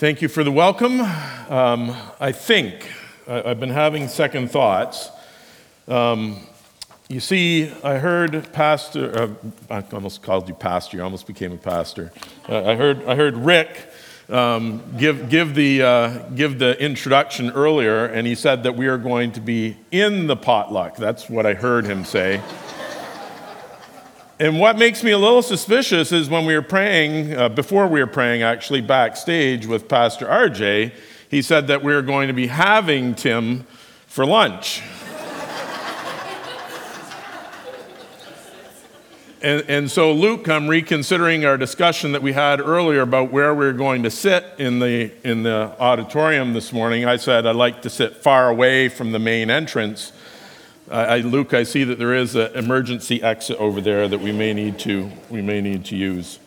Thank you for the welcome. Um, I think I, have been having second thoughts. Um, you see, I heard Pastor, uh, I almost called you pastor, you almost became a pastor. Uh, I, heard, I heard Rick um, give, give, the, uh, give the introduction earlier, and he said that we are going to be in the potluck. That's what I heard him say. And what makes me a little suspicious is when we were praying, uh, before we were praying actually backstage with Pastor RJ, he said that we are going to be having Tim for lunch. and, and, so, Luke, I'm reconsidering our discussion that we had earlier about where we are going to sit in the, in the auditorium this morning. I said I'd like to sit far away from the main entrance I, Luke, I see that there is an emergency exit over there that we may need to, we may need to use.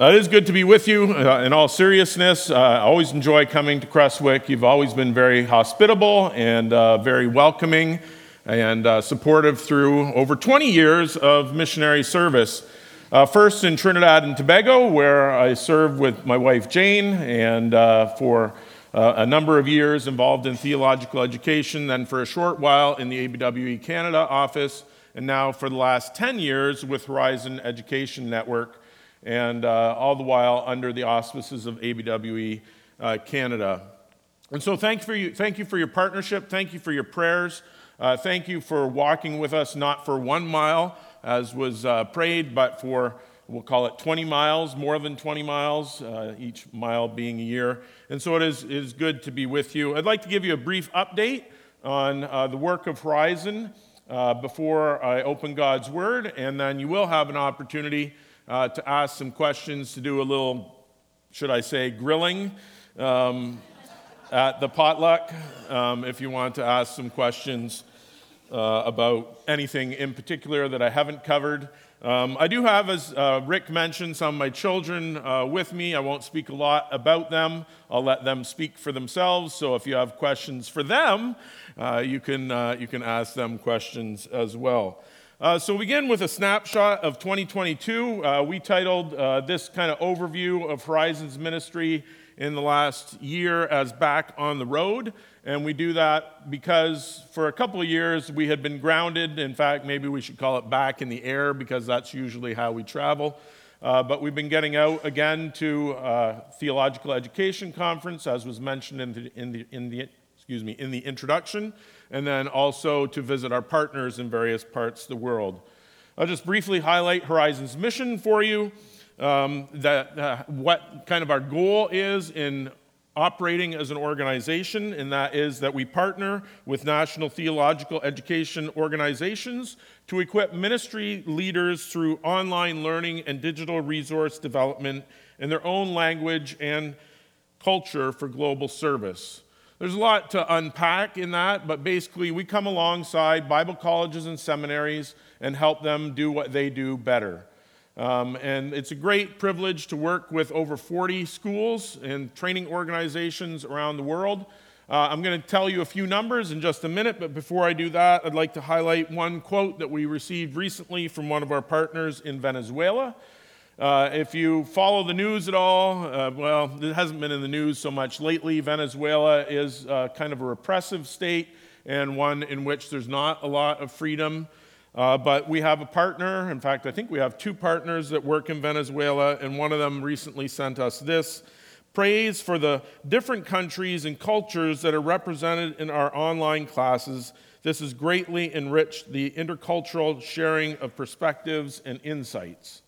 Uh, it is good to be with you. Uh, in all seriousness, uh, I always enjoy coming to Crestwick. You've always been very hospitable and uh, very welcoming and uh, supportive through over 20 years of missionary service. Uh, first in Trinidad and Tobago, where I served with my wife Jane, and for uh, a number of years involved in theological education, then for a short while in the ABWE Canada office, and now for the last 10 years with Horizon Education Network, and uh, all the while under the auspices of ABWE uh, Canada. And so, thank you, for you, thank you for your partnership. Thank you for your prayers. Uh, thank you for walking with us, not for one mile, as was uh, prayed, but for we'll call it 20 miles, more than 20 miles, uh, each mile being a year. And so it is, it is good to be with you. I'd like to give you a brief update on uh, the work of Horizon uh, before I open God's Word, and then you will have an opportunity uh, to ask some questions, to do a little, should I say, grilling. Um, at the potluck, um, if you want to ask some questions uh, about anything in particular that I haven't covered. Um, I do have, as uh, Rick mentioned, some of my children uh, with me. I won't speak a lot about them. I'll let them speak for themselves. So if you have questions for them, uh, you, can, uh, you can ask them questions as well. Uh, so, we begin with a snapshot of 2022. Uh, we titled this kind of overview of Horizons Ministry in the last year as Back on the Road. And we do that because for a couple of years we had been grounded. In fact, maybe we should call it back in the air because that's usually how we travel. Uh, but we've been getting out again to uh, theological education conference, as was mentioned in the, in the, in the excuse me, in the introduction, and then also to visit our partners in various parts of the world. I'll just briefly highlight Horizon's mission for you. Um, that uh, what kind of our goal is in operating as an organization, and that is that we partner with national theological education organizations to equip ministry leaders through online learning and digital resource development in their own language and culture for global service. There's a lot to unpack in that, but basically, we come alongside Bible colleges and seminaries and help them do what they do better. Um, and it's a great privilege to work with over 40 schools and training organizations around the world. Uh, I'm going to tell you a few numbers in just a minute, but before I do that, I'd like to highlight one quote that we received recently from one of our partners in Venezuela. Uh, if you follow the news at all, uh, well, it hasn't been in the news so much lately. Venezuela is uh, kind of a repressive state and one in which there's not a lot of freedom. Uh, but we have a partner. In fact, I think we have two partners that work in Venezuela, and one of them recently sent us this praise for the different countries and cultures that are represented in our online classes. This has greatly enriched the intercultural sharing of perspectives and insights.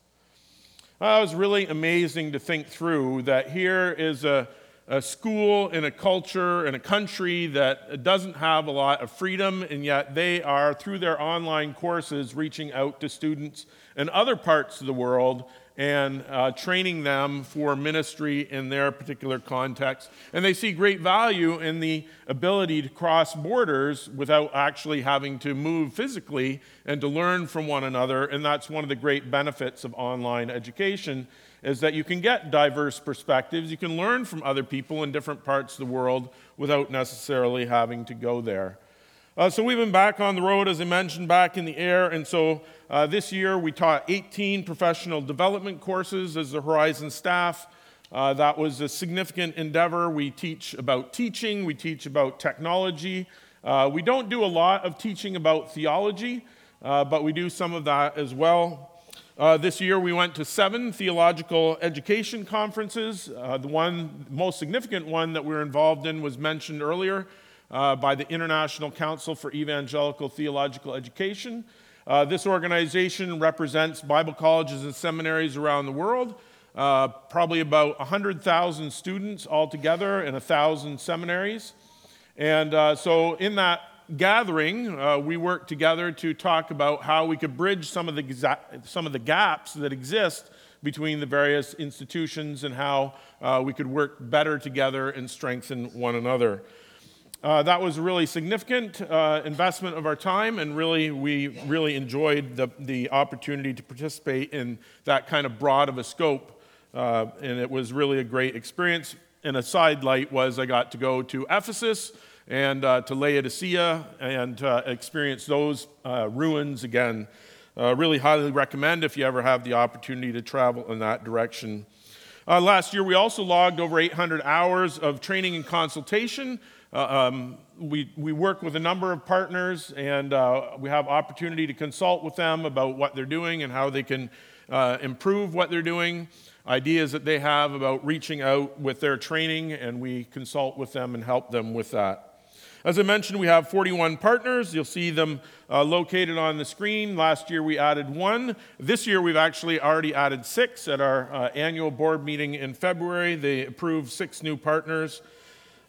Uh, it was really amazing to think through that here is a a school in a culture in a country that doesn't have a lot of freedom, and yet they are, through their online courses, reaching out to students in other parts of the world and uh, training them for ministry in their particular context. And they see great value in the ability to cross borders without actually having to move physically and to learn from one another. And that's one of the great benefits of online education is that you can get diverse perspectives. You can learn from other people in different parts of the world without necessarily having to go there. Uh, so we've been back on the road, as I mentioned, back in the air. And so uh, this year we taught 18 professional development courses as the Horizon staff. Uh, that was a significant endeavor. We teach about teaching, we teach about technology. Uh, we don't do a lot of teaching about theology, uh, but we do some of that as well. Uh, this year we went to seven theological education conferences. The one, most significant one that we were involved in was mentioned earlier uh, by the International Council for Evangelical Theological Education. Uh, this organization represents Bible colleges and seminaries around the world, uh, probably about 100,000 students altogether in 1,000 seminaries. And uh, so in that gathering, uh, we worked together to talk about how we could bridge some of, the, some of the gaps that exist between the various institutions and how uh, we could work better together and strengthen one another. Uh, that was a really significant uh, investment of our time, and really, we really enjoyed the, the opportunity to participate in that kind of broad of a scope. Uh, and it was really a great experience. And a side light was I got to go to Ephesus and uh, to Laodicea and uh, experience those uh, ruins again. Really highly recommend if you ever have the opportunity to travel in that direction. Last year, we also logged over 800 hours of training and consultation. Uh, um, we, we work with a number of partners, and we have opportunity to consult with them about what they're doing and how they can improve what they're doing ideas that they have about reaching out with their training, and we consult with them and help them with that. As I mentioned, we have 41 partners. You'll see them uh, located on the screen. Last year we added one. This year we've actually already added six at our uh, annual board meeting in February. They approved six new partners.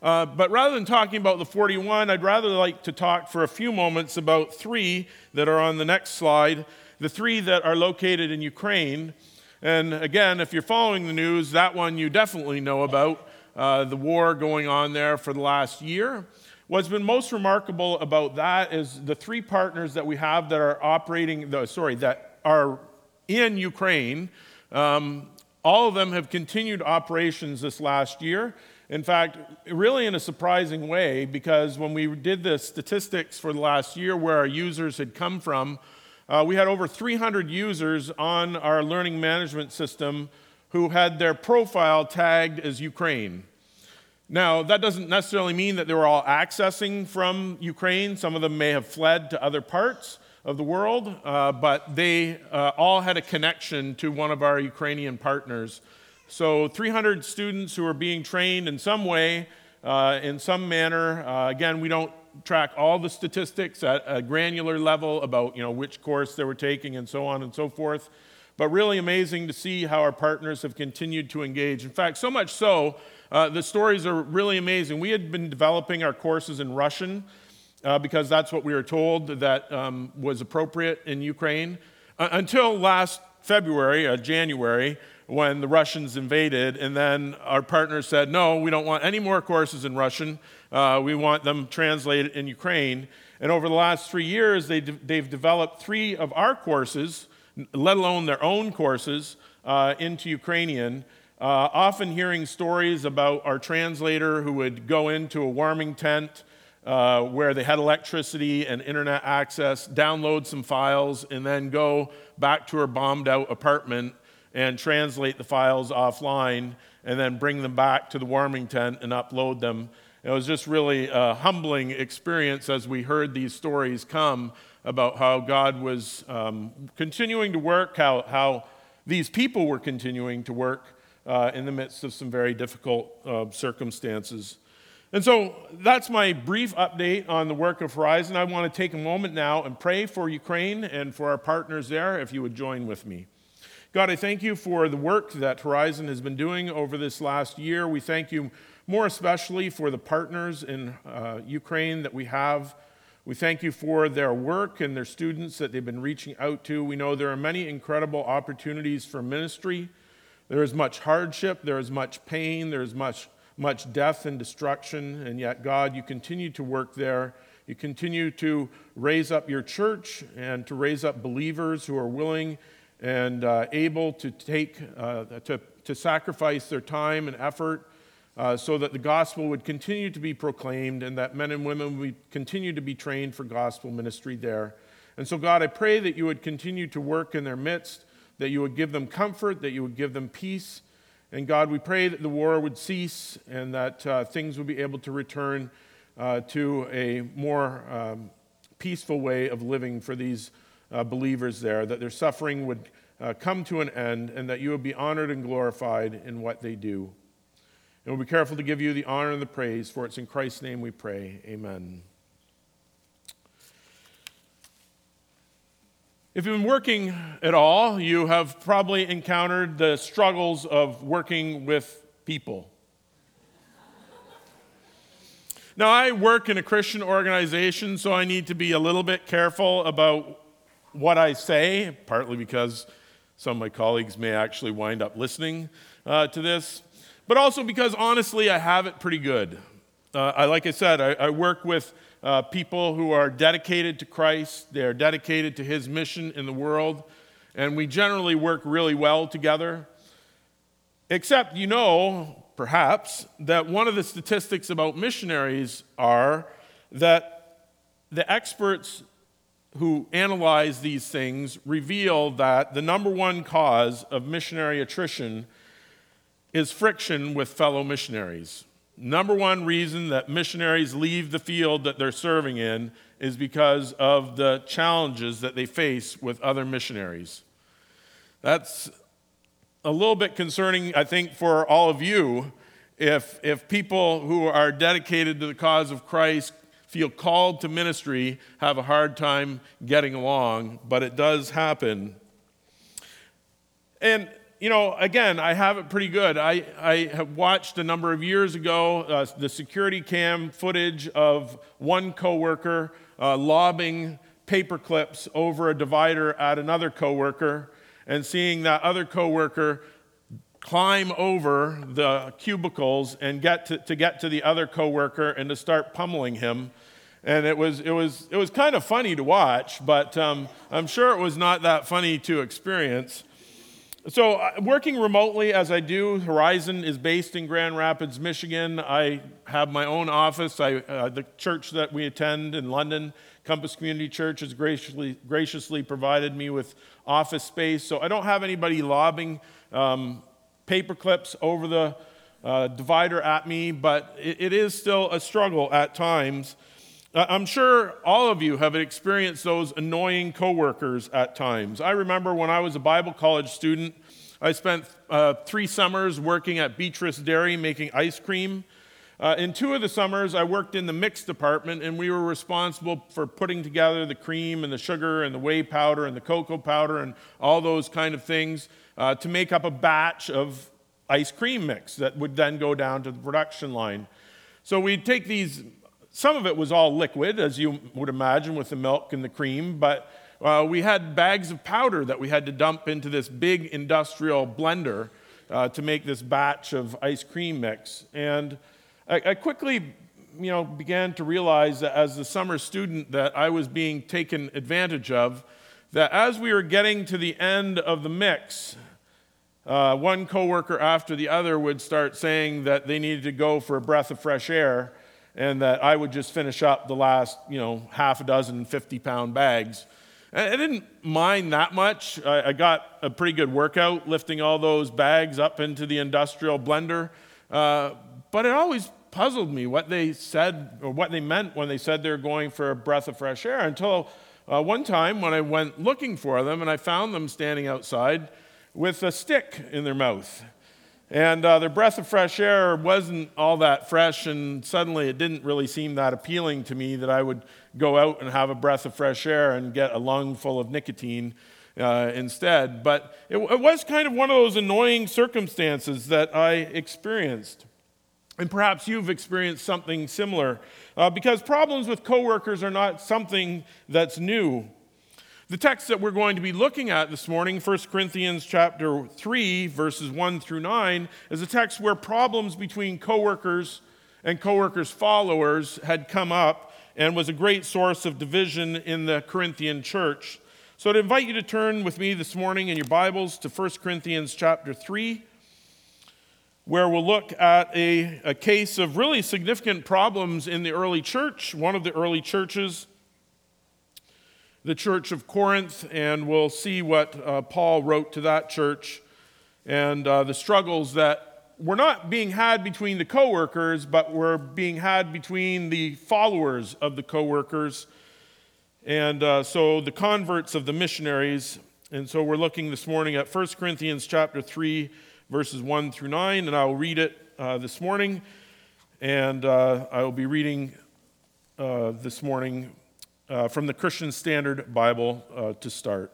Uh, but rather than talking about the 41, I'd rather like to talk for a few moments about three that are on the next slide. The three that are located in Ukraine. And again, if you're following the news, that one you definitely know about uh, the war going on there for the last year. What's been most remarkable about that is the three partners that we have that are operating, the, sorry, that are in Ukraine. Um, all of them have continued operations this last year. In fact, really in a surprising way, because when we did the statistics for the last year where our users had come from, uh, we had over 300 users on our learning management system who had their profile tagged as Ukraine. Now, that doesn't necessarily mean that they were all accessing from Ukraine. Some of them may have fled to other parts of the world, uh, but they uh, all had a connection to one of our Ukrainian partners. So, 300 students who are being trained in some way, uh, in some manner. Uh, again, we don't track all the statistics at a granular level about you know, which course they were taking and so on and so forth. But really amazing to see how our partners have continued to engage. In fact, so much so uh, the stories are really amazing. We had been developing our courses in Russian uh, because that's what we were told that um, was appropriate in Ukraine uh, until last February, uh, January, when the Russians invaded. And then our partners said, no, we don't want any more courses in Russian. Uh, we want them translated in Ukraine. And over the last three years, they de- they've developed three of our courses, let alone their own courses, uh, into Ukrainian. Uh, often hearing stories about our translator who would go into a warming tent uh, where they had electricity and internet access, download some files, and then go back to her bombed out apartment and translate the files offline and then bring them back to the warming tent and upload them. It was just really a humbling experience as we heard these stories come about how God was um, continuing to work, how, how these people were continuing to work uh, in the midst of some very difficult uh, circumstances. And so that's my brief update on the work of Horizon. I want to take a moment now and pray for Ukraine and for our partners there, if you would join with me. God, I thank you for the work that Horizon has been doing over this last year. We thank you more especially for the partners in uh, Ukraine that we have. We thank you for their work and their students that they've been reaching out to. We know there are many incredible opportunities for ministry. There is much hardship, there is much pain, there is much, much death and destruction, and yet, God, you continue to work there. You continue to raise up your church and to raise up believers who are willing and uh, able to take, uh, to, to sacrifice their time and effort uh, so that the gospel would continue to be proclaimed and that men and women would continue to be trained for gospel ministry there. And so, God, I pray that you would continue to work in their midst that you would give them comfort, that you would give them peace, And God, we pray that the war would cease and that uh, things would be able to return uh, to a more um, peaceful way of living for these uh, believers there, that their suffering would uh, come to an end, and that you would be honored and glorified in what they do. And we'll be careful to give you the honor and the praise, for it's in Christ's name we pray. Amen. If you've been working at all, you have probably encountered the struggles of working with people. Now, I work in a Christian organization, so I need to be a little bit careful about what I say, partly because some of my colleagues may actually wind up listening uh, to this, but also because honestly, I have it pretty good. Uh, I, like I said, I, I work with uh, people who are dedicated to Christ, they are dedicated to his mission in the world, and we generally work really well together. Except, you know, perhaps, that one of the statistics about missionaries are that the experts who analyze these things reveal that the number one cause of missionary attrition is friction with fellow missionaries. Number one reason that missionaries leave the field that they're serving in is because of the challenges that they face with other missionaries. That's a little bit concerning, I think, for all of you if, if people who are dedicated to the cause of Christ feel called to ministry have a hard time getting along, but it does happen. And you know, again, I have it pretty good. I, I have watched a number of years ago uh, the security cam footage of one coworker uh, lobbing paper clips over a divider at another coworker, and seeing that other coworker climb over the cubicles and get to, to get to the other coworker and to start pummeling him. And it was, it was, it was kind of funny to watch, but um, I'm sure it was not that funny to experience. So, uh, working remotely as I do, Horizon is based in Grand Rapids, Michigan. I have my own office. I, uh, the church that we attend in London, Compass Community Church, has graciously, graciously provided me with office space. So, I don't have anybody lobbing um, paper clips over the uh, divider at me, but it, it is still a struggle at times. I'm sure all of you have experienced those annoying coworkers at times. I remember when I was a Bible college student, I spent uh, three summers working at Beatrice Dairy making ice cream. Uh, in two of the summers, I worked in the mix department, and we were responsible for putting together the cream and the sugar and the whey powder and the cocoa powder and all those kind of things uh, to make up a batch of ice cream mix that would then go down to the production line. So we'd take these some of it was all liquid, as you would imagine, with the milk and the cream, but uh, we had bags of powder that we had to dump into this big industrial blender uh, to make this batch of ice cream mix. And I, I quickly you know, began to realize as the summer student that I was being taken advantage of, that as we were getting to the end of the mix, uh, one coworker after the other would start saying that they needed to go for a breath of fresh air and that I would just finish up the last, you know, half a dozen 50 pound bags. I didn't mind that much. I got a pretty good workout lifting all those bags up into the industrial blender. Uh, but it always puzzled me what they said or what they meant when they said they were going for a breath of fresh air until uh, one time when I went looking for them and I found them standing outside with a stick in their mouth. And uh, their breath of fresh air wasn't all that fresh, and suddenly it didn't really seem that appealing to me that I would go out and have a breath of fresh air and get a lung full of nicotine uh, instead. But it, it was kind of one of those annoying circumstances that I experienced. And perhaps you've experienced something similar, uh, because problems with coworkers are not something that's new. The text that we're going to be looking at this morning, 1 Corinthians chapter 3, verses 1 through 9, is a text where problems between coworkers and coworkers' followers had come up and was a great source of division in the Corinthian church. So I'd invite you to turn with me this morning in your Bibles to 1 Corinthians chapter 3, where we'll look at a, a case of really significant problems in the early church, one of the early churches the church of Corinth, and we'll see what uh, Paul wrote to that church and uh, the struggles that were not being had between the coworkers, but were being had between the followers of the coworkers. And uh, so the converts of the missionaries. And so we're looking this morning at 1 Corinthians chapter 3, verses 1 through 9, and I will read it uh, this morning. And uh, I will be reading uh, this morning uh, from the Christian Standard Bible uh, to start.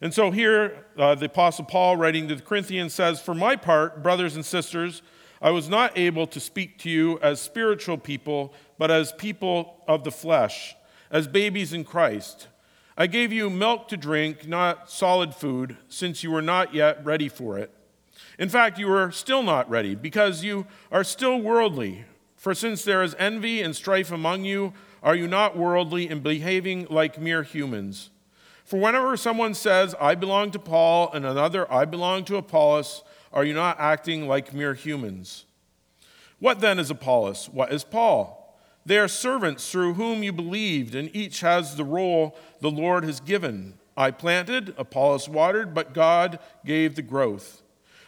And so here, uh, the Apostle Paul, writing to the Corinthians, says, For my part, brothers and sisters, I was not able to speak to you as spiritual people, but as people of the flesh, as babies in Christ. I gave you milk to drink, not solid food, since you were not yet ready for it. In fact, you are still not ready, because you are still worldly. For since there is envy and strife among you, are you not worldly and behaving like mere humans? For whenever someone says, I belong to Paul, and another, I belong to Apollos, are you not acting like mere humans? What then is Apollos? What is Paul? They are servants through whom you believed, and each has the role the Lord has given. I planted, Apollos watered, but God gave the growth.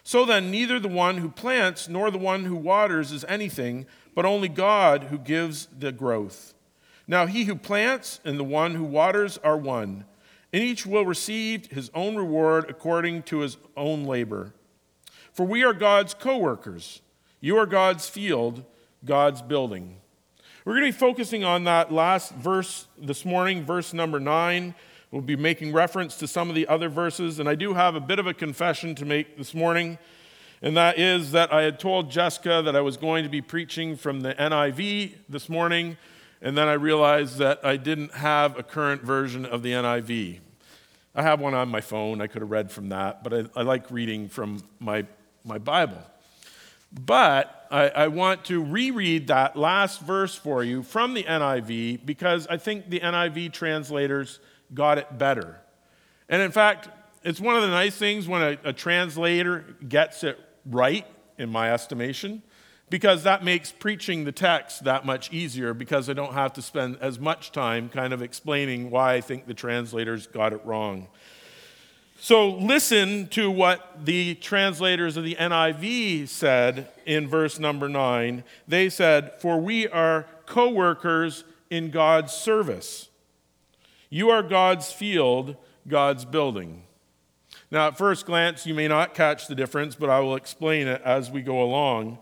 So then, neither the one who plants nor the one who waters is anything, but only God who gives the growth. Now, he who plants and the one who waters are one, and each will receive his own reward according to his own labor. For we are God's co workers. You are God's field, God's building. We're going to be focusing on that last verse this morning, verse number nine. We'll be making reference to some of the other verses, and I do have a bit of a confession to make this morning, and that is that I had told Jessica that I was going to be preaching from the NIV this morning, and then I realized that I didn't have a current version of the NIV. I have one on my phone, I could have read from that, but I, I like reading from my, my Bible. But I, I, want to reread that last verse for you from the NIV because I think the NIV translators got it better. And in fact, it's one of the nice things when a, a translator gets it right, in my estimation, because that makes preaching the text that much easier because I don't have to spend as much time kind of explaining why I think the translators got it wrong. So listen to what the translators of the NIV said in verse number 9. They said, "For we are co-workers in God's service. You are God's field, God's building." Now, at first glance, you may not catch the difference, but I will explain it as we go along.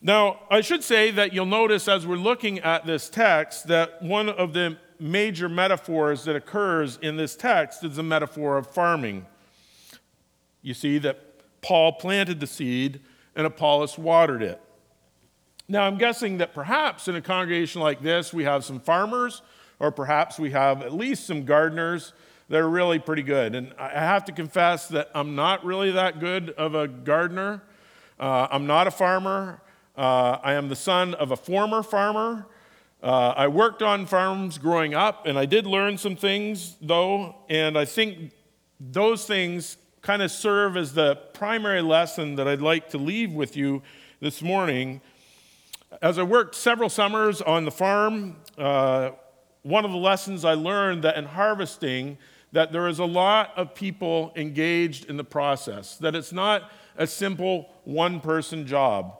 Now, I should say that you'll notice as we're looking at this text that one of the major metaphors that occurs in this text is the metaphor of farming. You see that Paul planted the seed and Apollos watered it. Now, I'm guessing that perhaps in a congregation like this, we have some farmers, or perhaps we have at least some gardeners that are really pretty good. And I have to confess that I'm not really that good of a gardener. Uh, I'm not a farmer. Uh, I am the son of a former farmer. Uh, I worked on farms growing up, and I did learn some things, though, and I think those things kind of serve as the primary lesson that I'd like to leave with you this morning. As I worked several summers on the farm, uh, one of the lessons I learned that in harvesting, that there is a lot of people engaged in the process, that it's not a simple one person job.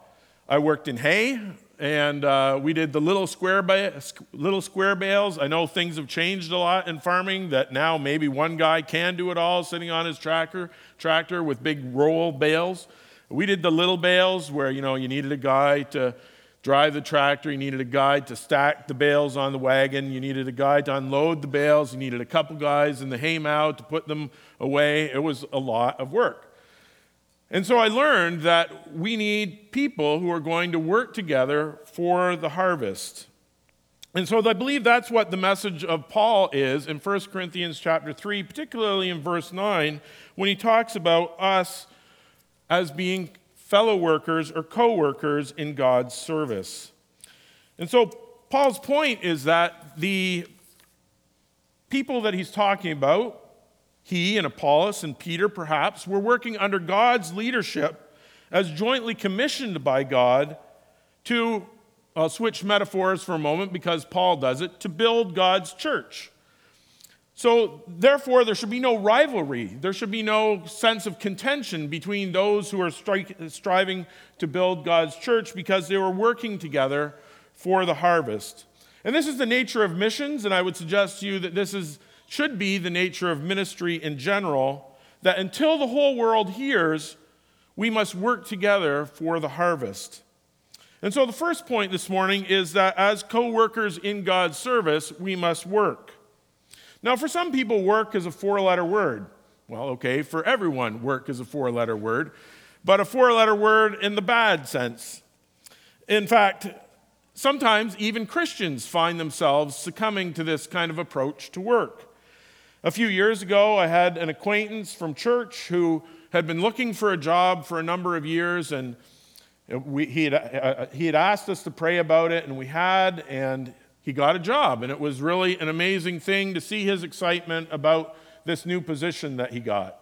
I worked in hay, and uh, we did the little square, ba- little square bales. I know things have changed a lot in farming, that now maybe one guy can do it all sitting on his tractor, tractor with big roll bales. We did the little bales where, you know, you needed a guy to drive the tractor, you needed a guy to stack the bales on the wagon, you needed a guy to unload the bales, you needed a couple guys in the haymow to put them away. It was a lot of work. And so I learned that we need people who are going to work together for the harvest. And so I believe that's what the message of Paul is in 1 Corinthians chapter 3, particularly in verse 9, when he talks about us as being fellow workers or co workers in God's service. And so Paul's point is that the people that he's talking about, he and Apollos and Peter, perhaps, were working under God's leadership as jointly commissioned by God to, I'll switch metaphors for a moment because Paul does it, to build God's church. So, therefore, there should be no rivalry. There should be no sense of contention between those who are stri- striving to build God's church because they were working together for the harvest. And this is the nature of missions, and I would suggest to you that this is, should be the nature of ministry in general, that until the whole world hears, we must work together for the harvest. And so the first point this morning is that as co workers in God's service, we must work. Now, for some people, work is a four letter word. Well, okay, for everyone, work is a four letter word, but a four letter word in the bad sense. In fact, sometimes even Christians find themselves succumbing to this kind of approach to work. A few years ago, I had an acquaintance from church who had been looking for a job for a number of years, and we, he, had, uh, he had asked us to pray about it, and we had, and he got a job. And it was really an amazing thing to see his excitement about this new position that he got.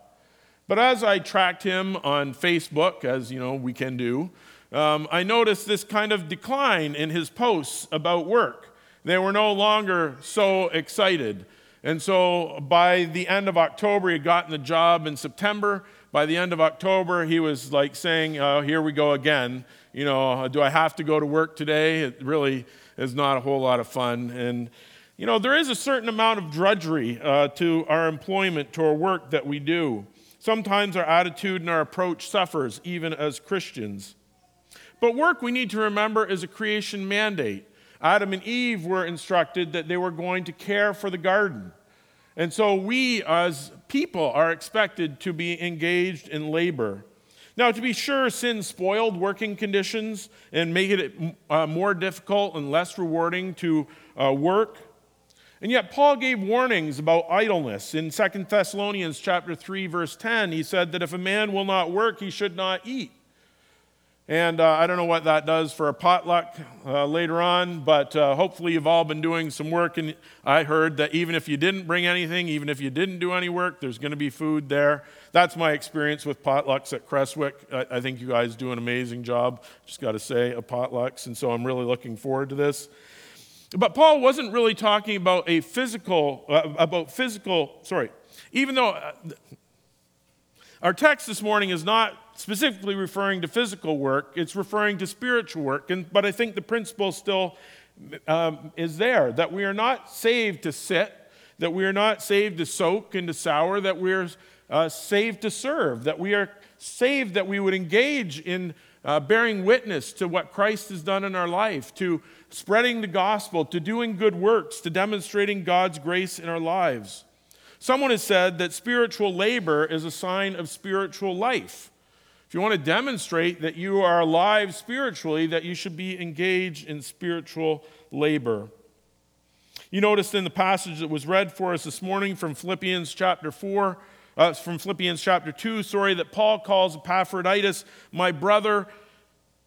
But as I tracked him on Facebook, as you know we can do, um, I noticed this kind of decline in his posts about work. They were no longer so excited. And so by the end of October, he had gotten the job in September. By the end of October, he was like saying, oh, Here we go again. You know, do I have to go to work today? It really is not a whole lot of fun. And, you know, there is a certain amount of drudgery uh, to our employment, to our work that we do. Sometimes our attitude and our approach suffers, even as Christians. But work, we need to remember, is a creation mandate. Adam and Eve were instructed that they were going to care for the garden. And so we, as people, are expected to be engaged in labor. Now, to be sure, sin spoiled working conditions and made it uh, more difficult and less rewarding to uh, work. And yet, Paul gave warnings about idleness. In 2 Thessalonians chapter 3, verse 10, he said that if a man will not work, he should not eat. And uh, I don't know what that does for a potluck uh, later on, but uh, hopefully you've all been doing some work. And I heard that even if you didn't bring anything, even if you didn't do any work, there's going to be food there. That's my experience with potlucks at Crestwick. I, I think you guys do an amazing job, just got to say, of potlucks. And so I'm really looking forward to this. But Paul wasn't really talking about a physical, uh, about physical, sorry, even though uh, our text this morning is not specifically referring to physical work, it's referring to spiritual work. And, but I think the principle still um, is there that we are not saved to sit, that we are not saved to soak and to sour, that we are uh, saved to serve, that we are saved that we would engage in uh, bearing witness to what Christ has done in our life, to spreading the gospel, to doing good works, to demonstrating God's grace in our lives. Someone has said that spiritual labor is a sign of spiritual life. If you want to demonstrate that you are alive spiritually, that you should be engaged in spiritual labor. You noticed in the passage that was read for us this morning from Philippians chapter 4, uh, from Philippians chapter 2, sorry, that Paul calls Epaphroditus my brother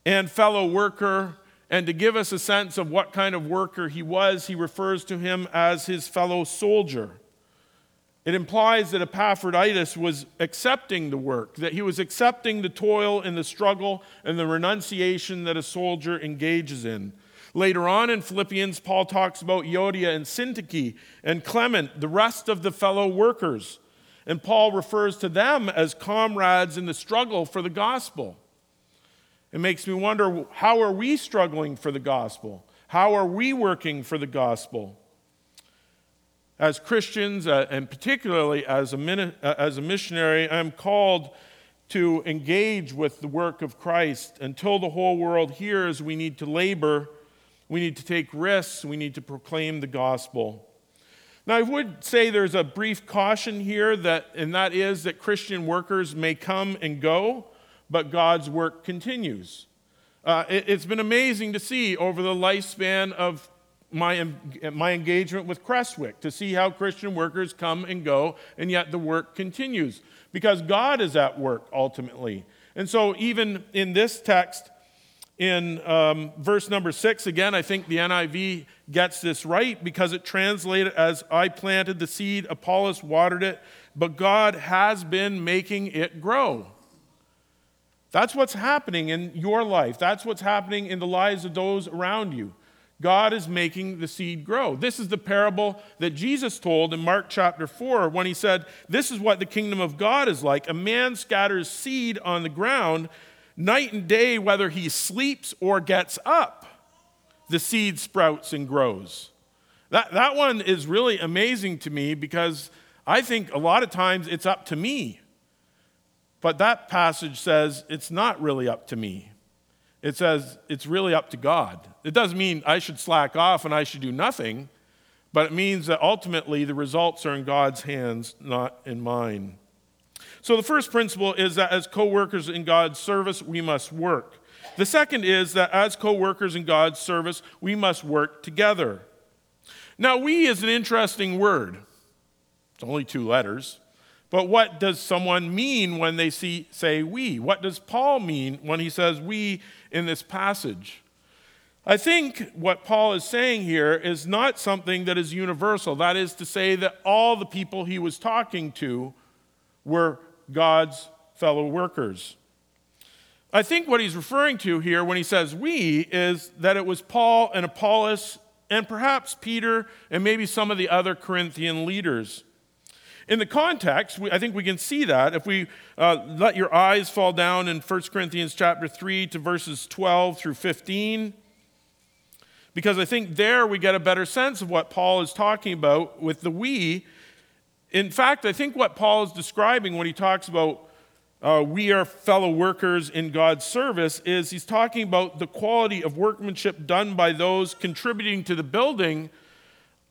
and fellow worker. And to give us a sense of what kind of worker he was, he refers to him as his fellow soldier. It implies that Epaphroditus was accepting the work, that he was accepting the toil and the struggle and the renunciation that a soldier engages in. Later on in Philippians, Paul talks about Euodia and Syntyche and Clement, the rest of the fellow workers. And Paul refers to them as comrades in the struggle for the gospel. It makes me wonder how are we struggling for the gospel? How are we working for the gospel? As Christians, uh, and particularly as a, min- uh, as a missionary, I'm called to engage with the work of Christ. Until the whole world hears, we need to labor, we need to take risks, we need to proclaim the gospel. Now, I would say there's a brief caution here, that, and that is that Christian workers may come and go, but God's work continues. Uh, it, has been amazing to see over the lifespan of my, my engagement with Crestwick to see how Christian workers come and go, and yet the work continues because God is at work ultimately. And so, even in this text, in um, verse number six, again, I think the NIV gets this right because it translated as I planted the seed, Apollos watered it, but God has been making it grow. That's what's happening in your life. That's what's happening in the lives of those around you. God is making the seed grow. This is the parable that Jesus told in Mark chapter 4 when he said, This is what the kingdom of God is like. A man scatters seed on the ground night and day, whether he sleeps or gets up, the seed sprouts and grows. That, that one is really amazing to me because I think a lot of times it's up to me. But that passage says it's not really up to me. It says it's really up to God. It doesn't mean I should slack off and I should do nothing, but it means that ultimately the results are in God's hands, not in mine. So the first principle is that as co workers in God's service, we must work. The second is that as co workers in God's service, we must work together. Now, we is an interesting word. It's only two letters. But what does someone mean when they see, say we? What does Paul mean when he says we in this passage? I think what Paul is saying here is not something that is universal. That is to say, that all the people he was talking to were God's fellow workers. I think what he's referring to here when he says we is that it was Paul and Apollos and perhaps Peter and maybe some of the other Corinthian leaders. In the context, I think we can see that if we uh, let your eyes fall down in 1 Corinthians chapter 3 to verses 12 through 15, because I think there we get a better sense of what Paul is talking about with the we. In fact, I think what Paul is describing when he talks about uh, we are fellow workers in God's service is he's talking about the quality of workmanship done by those contributing to the building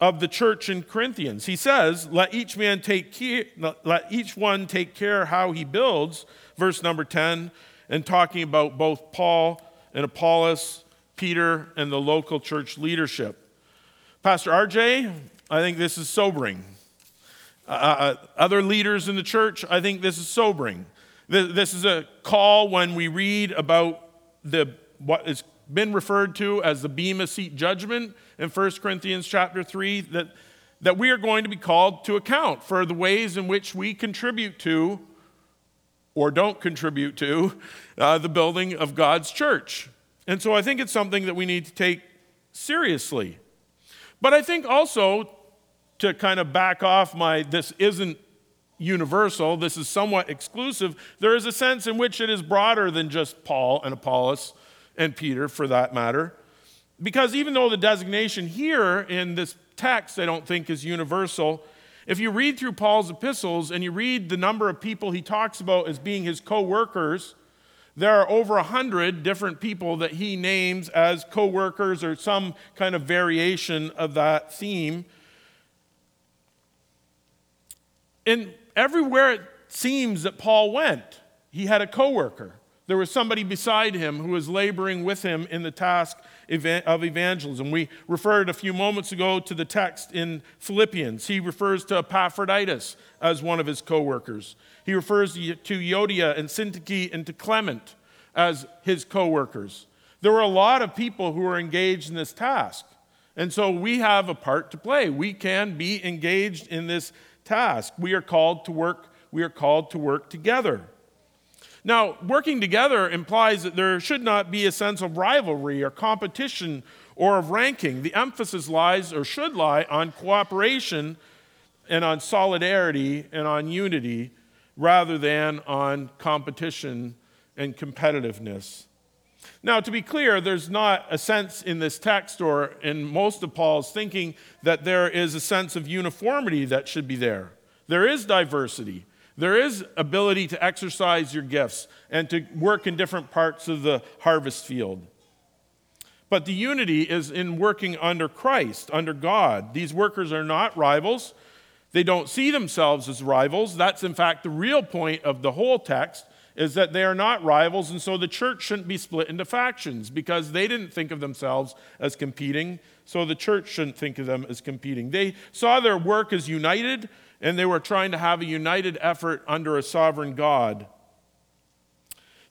of the church in Corinthians. He says, "Let each man take care, let each one take care how he builds." Verse number 10, and talking about both Paul and Apollos, Peter and the local church leadership. Pastor RJ, I think this is sobering. Uh, uh, other leaders in the church, I think this is sobering. This is a call when we read about the what has been referred to as the Bema Seat judgment in 1 Corinthians chapter 3 that, that we are going to be called to account for the ways in which we contribute to or don't contribute to uh, the building of God's church. And so I think it's something that we need to take seriously. But I think also to kind of back off my this isn't universal, this is somewhat exclusive, there is a sense in which it is broader than just Paul and Apollos and Peter for that matter. Because even though the designation here in this text I don't think is universal, if you read through Paul's epistles and you read the number of people he talks about as being his co workers, there are over a hundred different people that he names as co workers or some kind of variation of that theme. And everywhere it seems that Paul went, he had a co worker. There was somebody beside him who was laboring with him in the task of evangelism. We referred a few moments ago to the text in Philippians. He refers to Epaphroditus as one of his co workers. He refers to Euodia and Syntyche and to Clement as his co workers. There were a lot of people who were engaged in this task. And so we have a part to play. We can be engaged in this task. We are called to work, we are called to work together. Now, working together implies that there should not be a sense of rivalry or competition or of ranking. The emphasis lies or should lie on cooperation and on solidarity and on unity rather than on competition and competitiveness. Now, to be clear, there's not a sense in this text or in most of Paul's thinking that there is a sense of uniformity that should be there. There is diversity. There is ability to exercise your gifts and to work in different parts of the harvest field. But the unity is in working under Christ, under God. These workers are not rivals. They don't see themselves as rivals. That's, in fact, the real point of the whole text is that they are not rivals, and so the church shouldn't be split into factions because they didn't think of themselves as competing, so the church shouldn't think of them as competing. They saw their work as united, and they were trying to have a united effort under a sovereign God.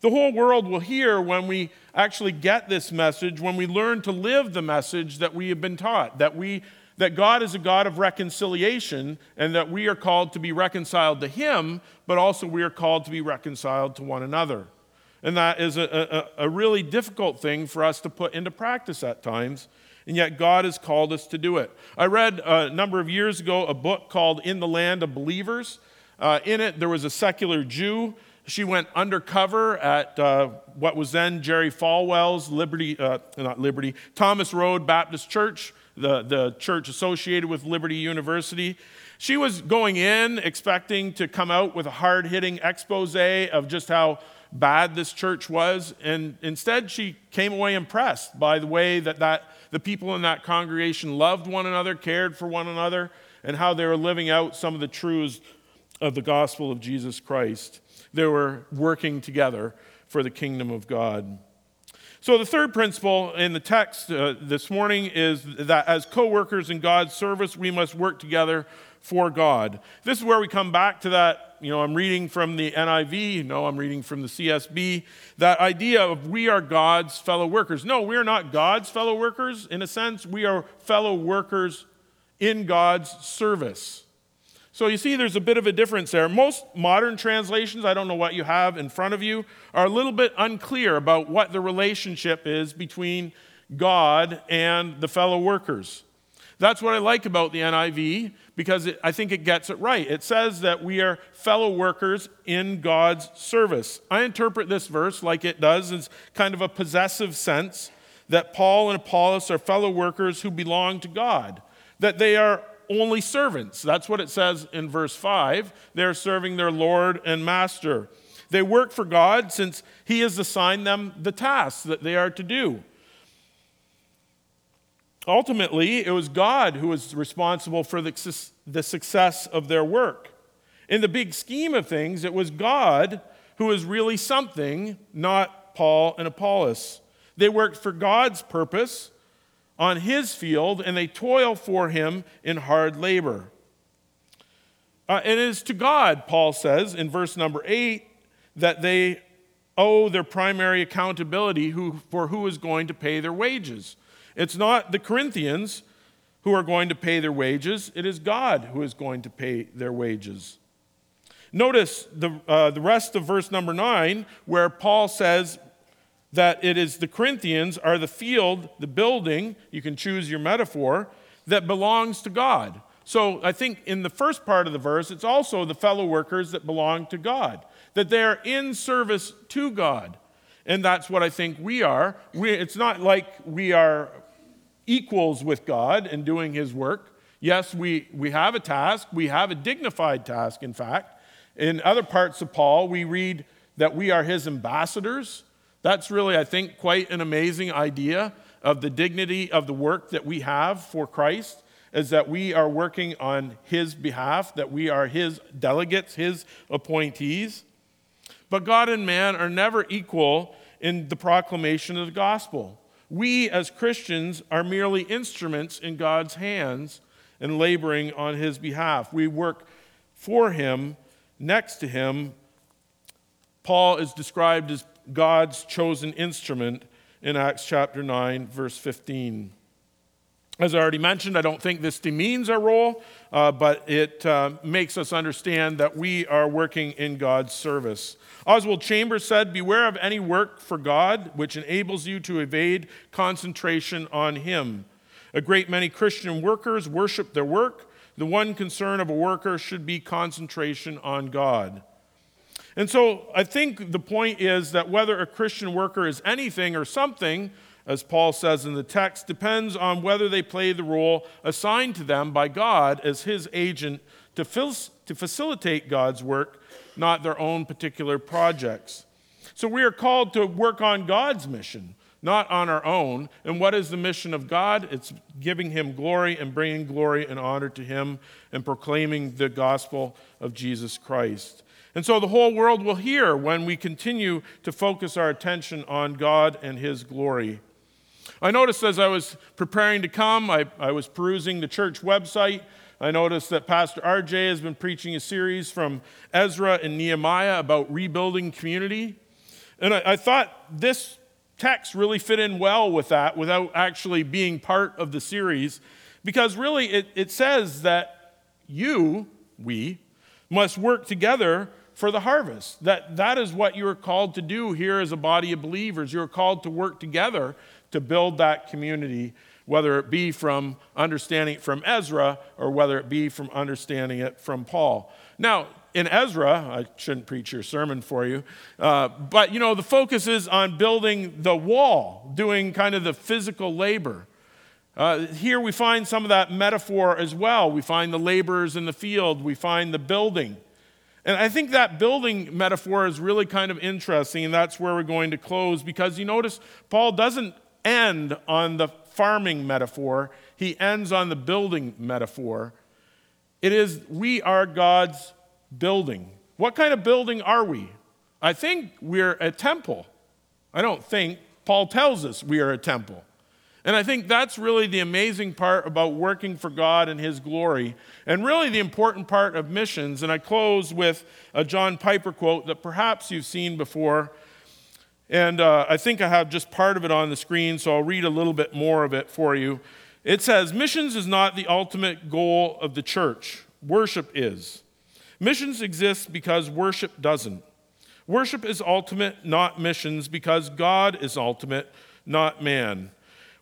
The whole world will hear when we actually get this message, when we learn to live the message that we have been taught, that, we, that God is a God of reconciliation and that we are called to be reconciled to Him, but also we are called to be reconciled to one another. And that is a, a, a, really difficult thing for us to put into practice at times. And yet, God has called us to do it. I read a number of years ago a book called In the Land of Believers. Uh, in it, there was a secular Jew. She went undercover at uh, what was then Jerry Falwell's Liberty, uh, not Liberty, Thomas Road Baptist Church, the, the church associated with Liberty University. She was going in expecting to come out with a hard hitting expose of just how bad this church was. And instead, she came away impressed by the way that, that the people in that congregation loved one another, cared for one another, and how they were living out some of the truths of the gospel of Jesus Christ. They were working together for the kingdom of God. So, the third principle in the text uh, this morning is that as co workers in God's service, we must work together for God. This is where we come back to that. You know, I'm reading from the NIV, know, I'm reading from the CSB. That idea of we are God's fellow workers. No, we are not God's fellow workers. In a sense, we are fellow workers in God's service. So you see, there's a bit of a difference there. Most modern translations, I don't know what you have in front of you, are a little bit unclear about what the relationship is between God and the fellow workers. That's what I like about the NIV because it, I think it gets it right. It says that we are fellow workers in God's service. I interpret this verse like it does as kind of a possessive sense that Paul and Apollos are fellow workers who belong to God, that they are only servants. That's what it says in verse 5. They're serving their Lord and Master. They work for God since He has assigned them the tasks that they are to do. Ultimately, it was God who was responsible for the, the success of their work. In the big scheme of things, it was God who was really something, not Paul and Apollos. They worked for God's purpose on his field, and they toil for him in hard labor. Uh, it is to God, Paul says in verse number 8, that they owe their primary accountability who, for who is going to pay their wages. It's not the Corinthians who are going to pay their wages, it is God who is going to pay their wages. Notice the, uh, the rest of verse number 9, where Paul says, that it is the Corinthians are the field, the building, you can choose your metaphor, that belongs to God. So I think in the first part of the verse, it's also the fellow workers that belong to God, that they are in service to God. And that's what I think we are. We, it's not like we are equals with God in doing His work. Yes, we, we have a task, we have a dignified task, in fact. In other parts of Paul, we read that we are His ambassadors that's really, I think, quite an amazing idea of the dignity of the work that we have for Christ is that we are working on his behalf, that we are his delegates, his appointees. But God and man are never equal in the proclamation of the gospel. We, as Christians, are merely instruments in God's hands and laboring on his behalf. We work for him, next to him. Paul is described as God's chosen instrument in Acts chapter 9, verse 15. As I already mentioned, I don't think this demeans our role, uh, but it uh, makes us understand that we are working in God's service. Oswald Chambers said, Beware of any work for God which enables you to evade concentration on Him. A great many Christian workers worship their work. The one concern of a worker should be concentration on God. And so I think the point is that whether a Christian worker is anything or something, as Paul says in the text, depends on whether they play the role assigned to them by God as his agent to, fil- to facilitate God's work, not their own particular projects. So we are called to work on God's mission, not on our own. And what is the mission of God? It's giving him glory and bringing glory and honor to him and proclaiming the gospel of Jesus Christ. And so the whole world will hear when we continue to focus our attention on God and His glory. I noticed as I was preparing to come, I, I was perusing the church website. I noticed that Pastor RJ has been preaching a series from Ezra and Nehemiah about rebuilding community. And I, I thought this text really fit in well with that without actually being part of the series, because really it, it says that you, we, must work together for the harvest. That, that is what you are called to do here as a body of believers. You're called to work together to build that community, whether it be from understanding it from Ezra or whether it be from understanding it from Paul. Now, in Ezra, I shouldn't preach your sermon for you, uh, but you know, the focus is on building the wall, doing kind of the physical labor. Uh, here we find some of that metaphor as well. We find the laborers in the field, we find the building. And I think that building metaphor is really kind of interesting, and that's where we're going to close because you notice Paul doesn't end on the farming metaphor, he ends on the building metaphor. It is, we are God's building. What kind of building are we? I think we're a temple. I don't think. Paul tells us we are a temple. And I think that's really the amazing part about working for God and His glory, and really the important part of missions. And I close with a John Piper quote that perhaps you've seen before. And uh, I think I have just part of it on the screen, so I'll read a little bit more of it for you. It says Missions is not the ultimate goal of the church, worship is. Missions exists because worship doesn't. Worship is ultimate, not missions, because God is ultimate, not man.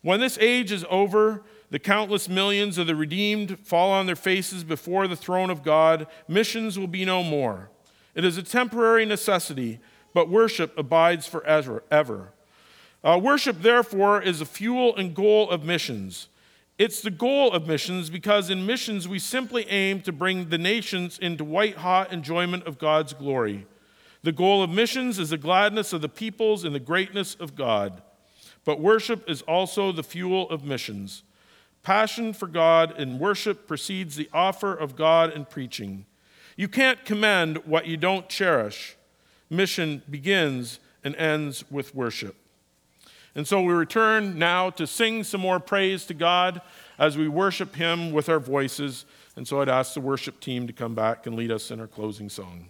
When this age is over, the countless millions of the redeemed fall on their faces before the throne of God. Missions will be no more. It is a temporary necessity, but worship abides forever. Ever. Uh, worship, therefore, is a fuel and goal of missions. It's the goal of missions because in missions we simply aim to bring the nations into white hot enjoyment of God's glory. The goal of missions is the gladness of the peoples and the greatness of God. But worship is also the fuel of missions. Passion for God and worship precedes the offer of God and preaching. You can't commend what you don't cherish. Mission begins and ends with worship. And so we return now to sing some more praise to God as we worship Him with our voices. And so I'd ask the worship team to come back and lead us in our closing song.